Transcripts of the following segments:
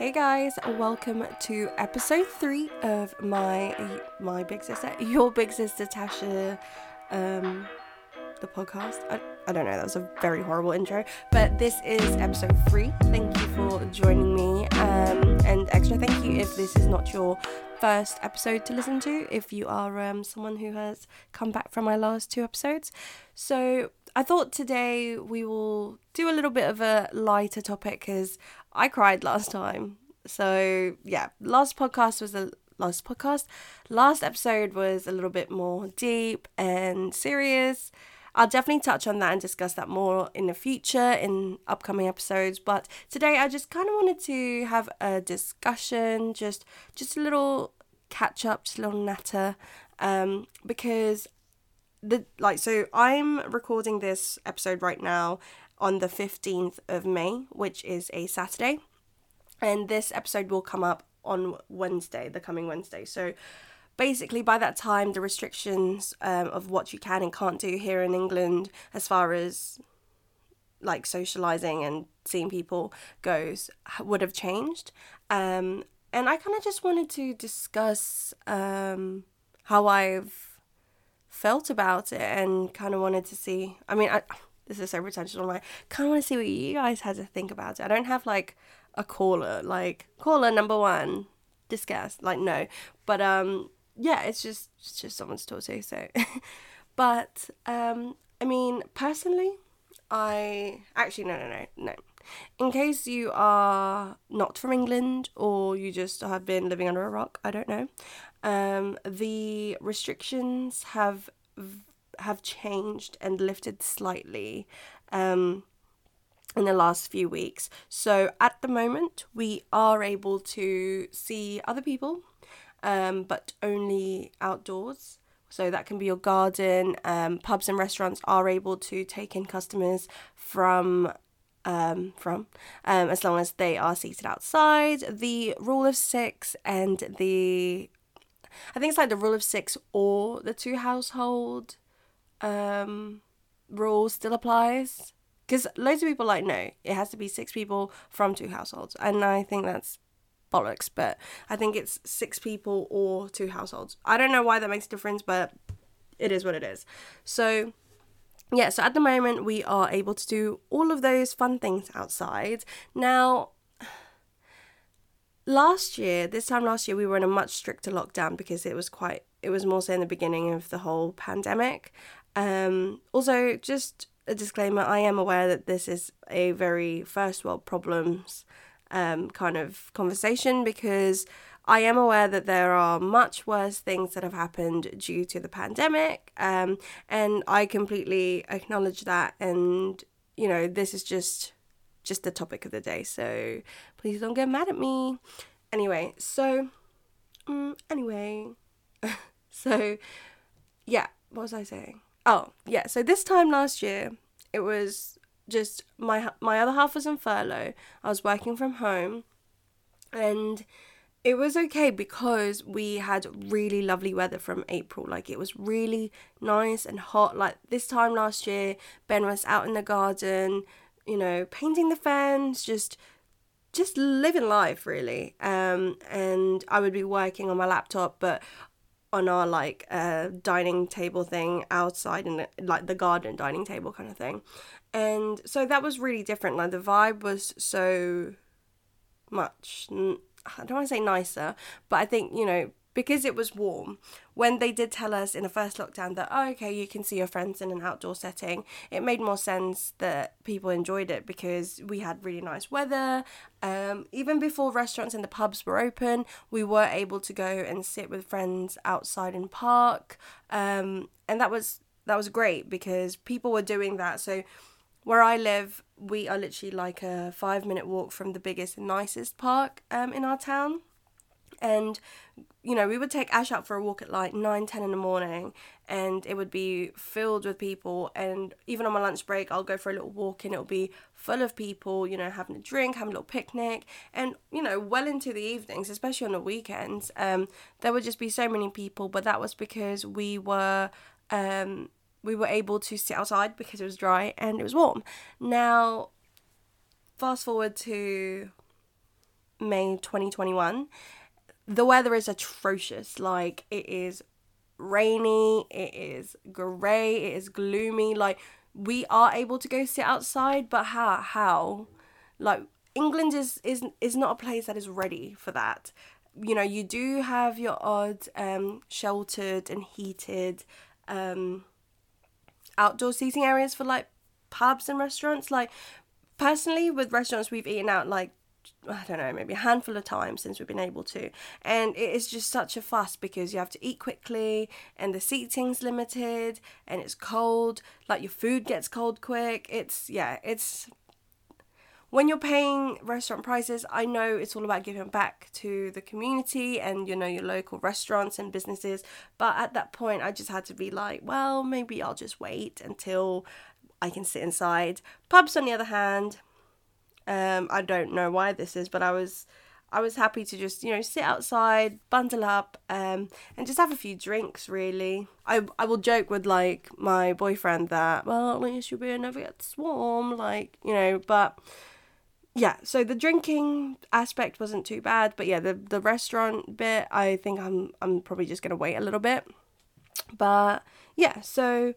Hey guys, welcome to episode three of my my big sister, your big sister Tasha, um, the podcast. I, I don't know, that was a very horrible intro, but this is episode three. Thank you for joining me, um, and extra thank you if this is not your first episode to listen to. If you are um, someone who has come back from my last two episodes, so I thought today we will do a little bit of a lighter topic because I cried last time. So yeah, last podcast was a last podcast. Last episode was a little bit more deep and serious. I'll definitely touch on that and discuss that more in the future in upcoming episodes. But today I just kind of wanted to have a discussion, just just a little catch up, just a little natter, um, because the like so I'm recording this episode right now on the 15th of May, which is a Saturday. And this episode will come up on Wednesday, the coming Wednesday. So basically, by that time, the restrictions um, of what you can and can't do here in England, as far as like socializing and seeing people goes, would have changed. Um, and I kind of just wanted to discuss um, how I've felt about it and kind of wanted to see. I mean, I, this is so pretentious. I kind of want to see what you guys had to think about it. I don't have like a caller, like caller number one, discuss. Like no, but um, yeah, it's just it's just someone to talk to. So, but um, I mean, personally, I actually no no no no. In case you are not from England or you just have been living under a rock, I don't know. Um, the restrictions have have changed and lifted slightly. Um, in the last few weeks. So at the moment, we are able to see other people, um, but only outdoors. So that can be your garden. Um, pubs and restaurants are able to take in customers from um, from um, as long as they are seated outside. The rule of six and the I think it's like the rule of six or the two household um, rule still applies? Because loads of people like no it has to be six people from two households. And i think that's bollocks but i think it's six people or two households. I don't know why that makes a difference but it is what it is. So yeah so at the moment we are able to do all of those fun things outside. Now last year this time last year we were in a much stricter lockdown because it was quite it was more so in the beginning of the whole pandemic um also just a disclaimer I am aware that this is a very first world problems um, kind of conversation because I am aware that there are much worse things that have happened due to the pandemic, um, and I completely acknowledge that. And you know, this is just just the topic of the day, so please don't get mad at me. Anyway, so um, anyway, so yeah, what was I saying? Oh, yeah. So this time last year, it was just my my other half was in furlough. I was working from home, and it was okay because we had really lovely weather from April. Like it was really nice and hot. Like this time last year, Ben was out in the garden, you know, painting the fence, just just living life really. Um, and I would be working on my laptop, but on our like uh, dining table thing outside in the, like the garden dining table kind of thing. And so that was really different. Like the vibe was so much i don't want to say nicer but i think you know because it was warm, when they did tell us in the first lockdown that, oh, okay, you can see your friends in an outdoor setting, it made more sense that people enjoyed it because we had really nice weather. Um, even before restaurants and the pubs were open, we were able to go and sit with friends outside in park. Um, and that was that was great because people were doing that. So where I live, we are literally like a five minute walk from the biggest and nicest park um, in our town and you know we would take ash out for a walk at like 9 10 in the morning and it would be filled with people and even on my lunch break i'll go for a little walk and it'll be full of people you know having a drink having a little picnic and you know well into the evenings especially on the weekends um, there would just be so many people but that was because we were um, we were able to sit outside because it was dry and it was warm now fast forward to May 2021. The weather is atrocious. Like, it is rainy, it is grey, it is gloomy. Like, we are able to go sit outside, but how? How? Like, England is, is, is not a place that is ready for that. You know, you do have your odd um, sheltered and heated um, outdoor seating areas for like pubs and restaurants. Like, personally, with restaurants, we've eaten out like I don't know, maybe a handful of times since we've been able to. And it is just such a fuss because you have to eat quickly and the seating's limited and it's cold. Like your food gets cold quick. It's, yeah, it's. When you're paying restaurant prices, I know it's all about giving back to the community and, you know, your local restaurants and businesses. But at that point, I just had to be like, well, maybe I'll just wait until I can sit inside. Pubs, on the other hand, um, I don't know why this is, but I was I was happy to just you know sit outside, bundle up, um, and just have a few drinks. Really, I I will joke with like my boyfriend that well at least you'll be never get swarm, like you know, but yeah. So the drinking aspect wasn't too bad, but yeah, the the restaurant bit, I think I'm I'm probably just gonna wait a little bit, but yeah. So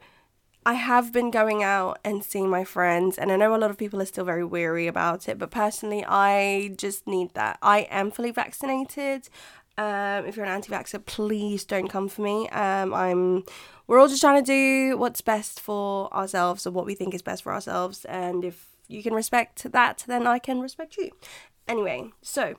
I have been going out and seeing my friends, and I know a lot of people are still very weary about it, but personally, I just need that. I am fully vaccinated. Um, if you're an anti-vaxxer, please don't come for me. Um, I'm. We're all just trying to do what's best for ourselves or what we think is best for ourselves, and if you can respect that, then I can respect you. Anyway, so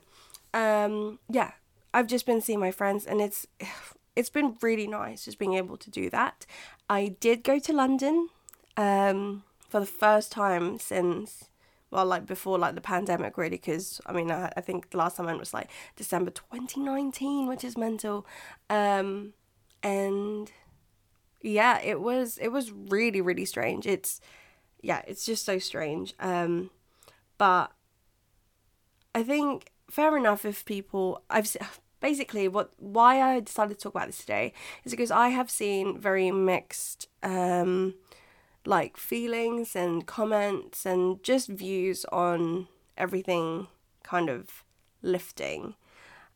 um, yeah, I've just been seeing my friends, and it's it's been really nice just being able to do that. I did go to London um, for the first time since, well, like before like the pandemic, really, because I mean, I, I, think the last time I went was like December 2019, which is mental. Um, and yeah, it was it was really really strange. It's yeah, it's just so strange. Um, but I think fair enough if people I've basically what why I decided to talk about this today is because I have seen very mixed um like feelings and comments and just views on everything kind of lifting.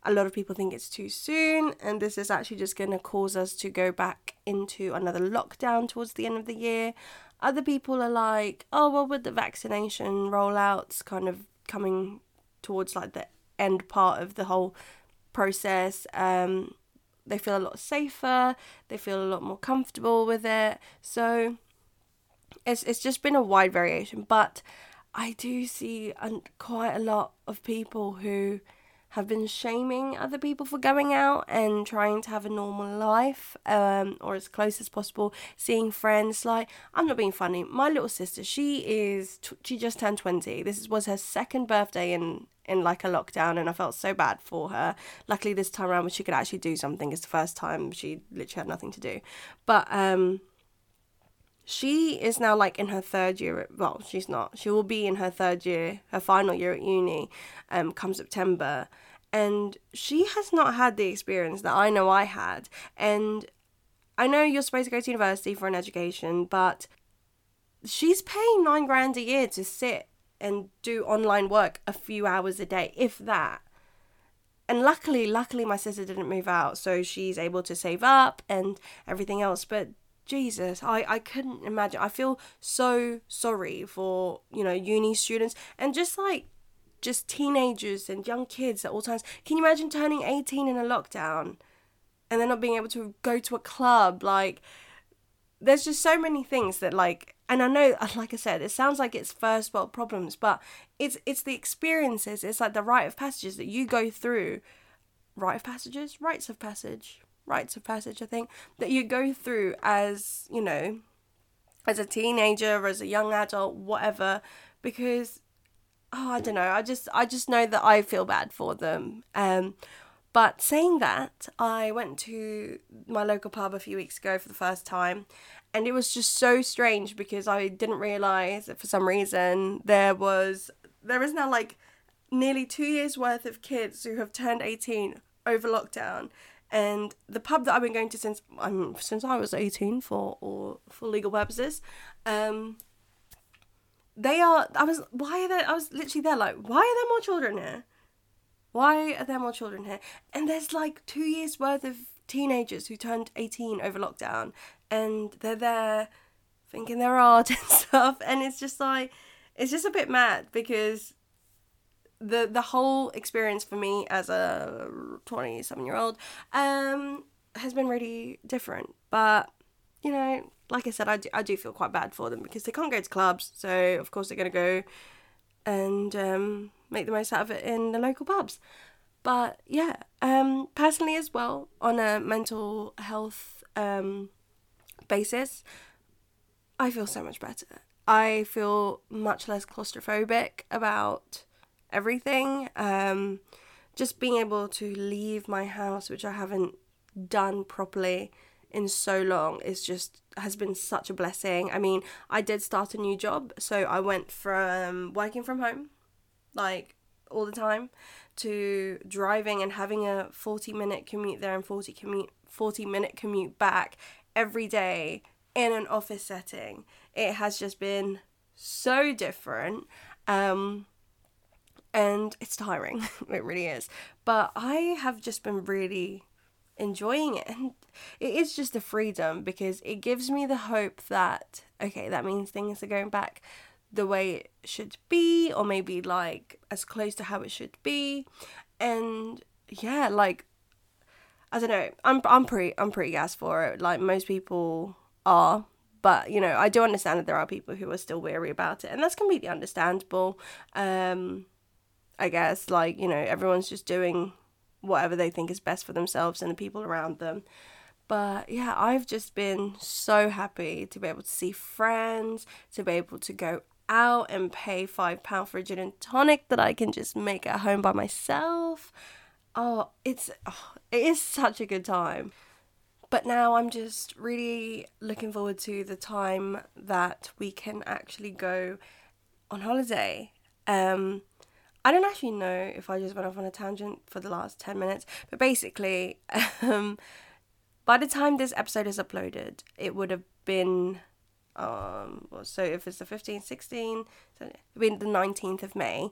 A lot of people think it's too soon, and this is actually just going to cause us to go back into another lockdown towards the end of the year. Other people are like, oh, well, with the vaccination rollouts kind of coming towards like the end part of the whole process. Um, they feel a lot safer. They feel a lot more comfortable with it. So it's it's just been a wide variation, but I do see quite a lot of people who have been shaming other people for going out and trying to have a normal life um, or as close as possible seeing friends like i'm not being funny my little sister she is she just turned 20 this was her second birthday in in like a lockdown and I felt so bad for her. Luckily this time around she could actually do something is the first time she literally had nothing to do. But um she is now like in her third year well she's not she will be in her third year her final year at uni um come september and she has not had the experience that i know i had and i know you're supposed to go to university for an education but she's paying nine grand a year to sit and do online work a few hours a day, if that. And luckily, luckily, my sister didn't move out, so she's able to save up and everything else. But Jesus, I, I couldn't imagine. I feel so sorry for, you know, uni students and just like just teenagers and young kids at all times. Can you imagine turning 18 in a lockdown and then not being able to go to a club? Like, there's just so many things that like and I know, like I said, it sounds like it's first world problems, but it's it's the experiences, it's like the rite of passages that you go through. Rite of passages, rites of passage, rites of passage. I think that you go through as you know, as a teenager, as a young adult, whatever, because oh, I don't know. I just I just know that I feel bad for them. Um, but saying that, I went to my local pub a few weeks ago for the first time, and it was just so strange because I didn't realize that for some reason there was there is now like nearly two years worth of kids who have turned 18 over lockdown and the pub that I've been going to since I'm since I was 18 for or for legal purposes um they are I was why are there I was literally there like why are there more children here Why are there more children here? And there's like two years worth of teenagers who turned 18 over lockdown and they're there thinking they're odd and stuff. And it's just like, it's just a bit mad because the the whole experience for me as a 27 year old um has been really different but you know like i said I do, I do feel quite bad for them because they can't go to clubs so of course they're going to go and um, make the most out of it in the local pubs but yeah um personally as well on a mental health um basis i feel so much better i feel much less claustrophobic about everything. Um, just being able to leave my house, which I haven't done properly in so long, is just has been such a blessing. I mean, I did start a new job, so I went from working from home, like all the time, to driving and having a forty minute commute there and forty commute forty minute commute back every day in an office setting. It has just been so different. Um, and it's tiring. it really is. But I have just been really enjoying it. And it is just a freedom because it gives me the hope that, okay, that means things are going back the way it should be, or maybe like as close to how it should be. And yeah, like, I don't know. I'm I'm pretty I'm pretty gas for it. Like most people are, but you know, I do understand that there are people who are still weary about it, and that's completely understandable. Um, I guess. Like, you know, everyone's just doing whatever they think is best for themselves and the people around them. But yeah, I've just been so happy to be able to see friends, to be able to go out and pay five pound for a gin and tonic that I can just make at home by myself. Oh, it's oh, it is such a good time. But now I'm just really looking forward to the time that we can actually go on holiday. Um, I don't actually know if I just went off on a tangent for the last 10 minutes, but basically, um, by the time this episode is uploaded, it would have been, um, so if it's the 15th, 16th, so it would been the 19th of May.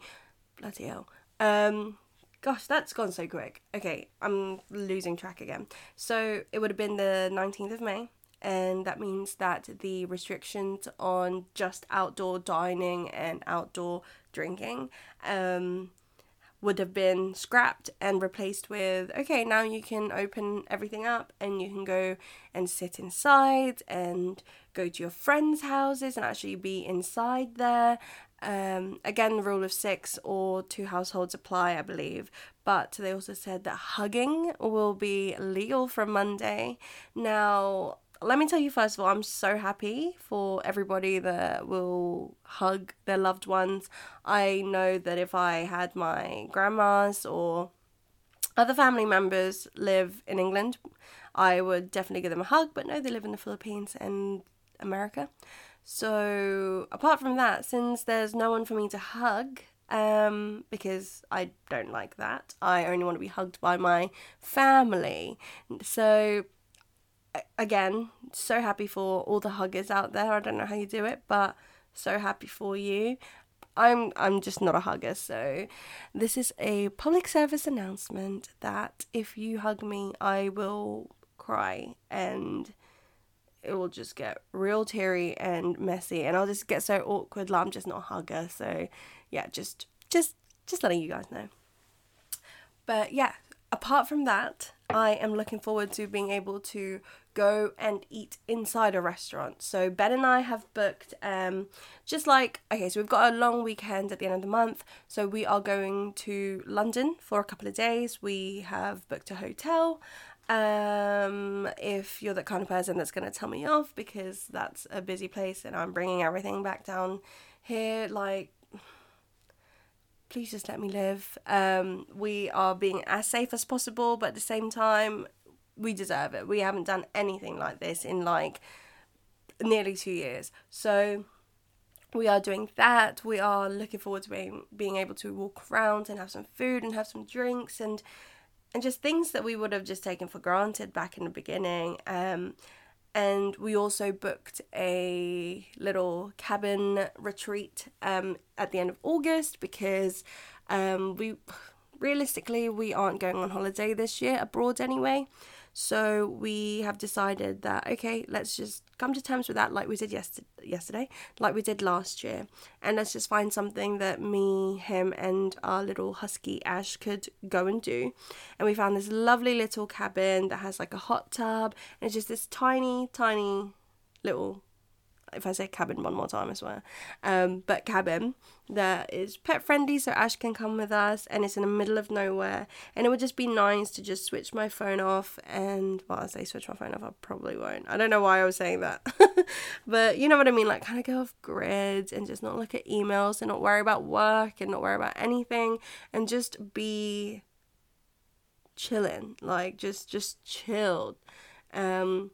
Bloody hell. Um, gosh, that's gone so quick. Okay, I'm losing track again. So it would have been the 19th of May and that means that the restrictions on just outdoor dining and outdoor drinking um, would have been scrapped and replaced with okay now you can open everything up and you can go and sit inside and go to your friends houses and actually be inside there. Um, again the rule of six or two households apply i believe. But they also said that hugging will be legal from monday. Now let me tell you first of all, I'm so happy for everybody that will hug their loved ones. I know that if I had my grandmas or other family members live in England, I would definitely give them a hug, but no, they live in the Philippines and America. So, apart from that, since there's no one for me to hug, um, because I don't like that, I only want to be hugged by my family. So, again, so happy for all the huggers out there. I don't know how you do it, but so happy for you. I'm I'm just not a hugger, so this is a public service announcement that if you hug me, I will cry and it will just get real teary and messy and I'll just get so awkward like I'm just not a hugger. So yeah, just just just letting you guys know. But yeah, apart from that, I am looking forward to being able to go and eat inside a restaurant. So Ben and I have booked um just like okay, so we've got a long weekend at the end of the month. So we are going to London for a couple of days. We have booked a hotel. Um if you're the kind of person that's going to tell me off because that's a busy place and I'm bringing everything back down here like please just let me live. Um, we are being as safe as possible, but at the same time, we deserve it. We haven't done anything like this in like nearly two years. So we are doing that. We are looking forward to being being able to walk around and have some food and have some drinks and and just things that we would have just taken for granted back in the beginning. Um, and we also booked a little cabin retreat um, at the end of August because um, we realistically, we aren't going on holiday this year abroad anyway. So we have decided that okay, let's just come to terms with that like we did yes- yesterday, like we did last year, and let's just find something that me, him, and our little husky Ash could go and do. And we found this lovely little cabin that has like a hot tub, and it's just this tiny, tiny little if I say cabin one more time, I swear. Um, but cabin that is pet friendly, so Ash can come with us, and it's in the middle of nowhere. And it would just be nice to just switch my phone off. And well, I say switch my phone off, I probably won't. I don't know why I was saying that, but you know what I mean. Like kind of go off grid and just not look at emails and not worry about work and not worry about anything, and just be chilling, like just just chilled. Um,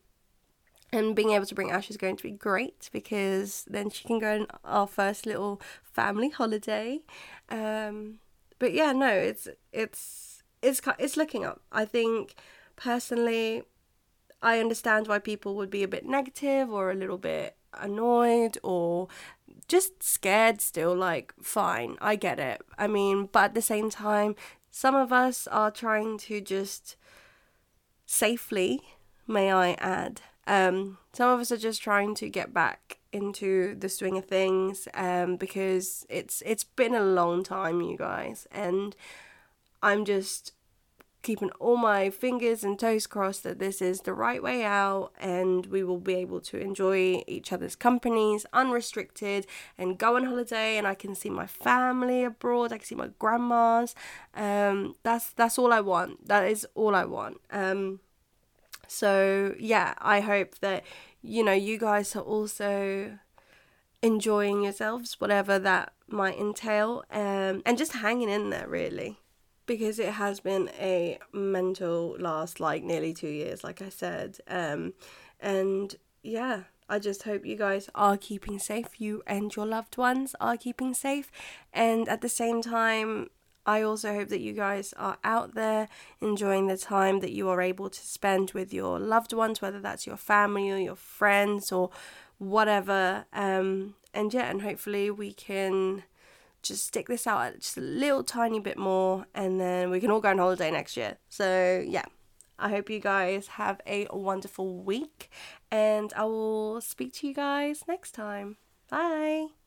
and being able to bring Ash is going to be great because then she can go on our first little family holiday. Um, but yeah, no, it's it's it's it's looking up. I think personally, I understand why people would be a bit negative or a little bit annoyed or just scared still like fine i get it i mean but at the same time some of us are trying to just safely may i add um, some of us are just trying to get back into the swing of things um, because it's it's been a long time, you guys, and I'm just keeping all my fingers and toes crossed that this is the right way out and we will be able to enjoy each other's companies unrestricted and go on holiday and I can see my family abroad I can see my grandmas. Um that's that's all I want. That is all I want. Um so, yeah, I hope that, you know, you guys are also enjoying yourselves, whatever that might entail, um, and just hanging in there, really. Because it has been a mental last like nearly two years, like I said. Um, and yeah, I just hope you guys are keeping safe. You and your loved ones are keeping safe. And at the same time, I also hope that you guys are out there enjoying the time that you are able to spend with your loved ones, whether that's your family or your friends or whatever. Um, and yeah, and hopefully we can just stick this out just a little tiny bit more and then we can all go on holiday next year. So yeah. I hope you guys have a wonderful week and I will speak to you guys next time. Bye.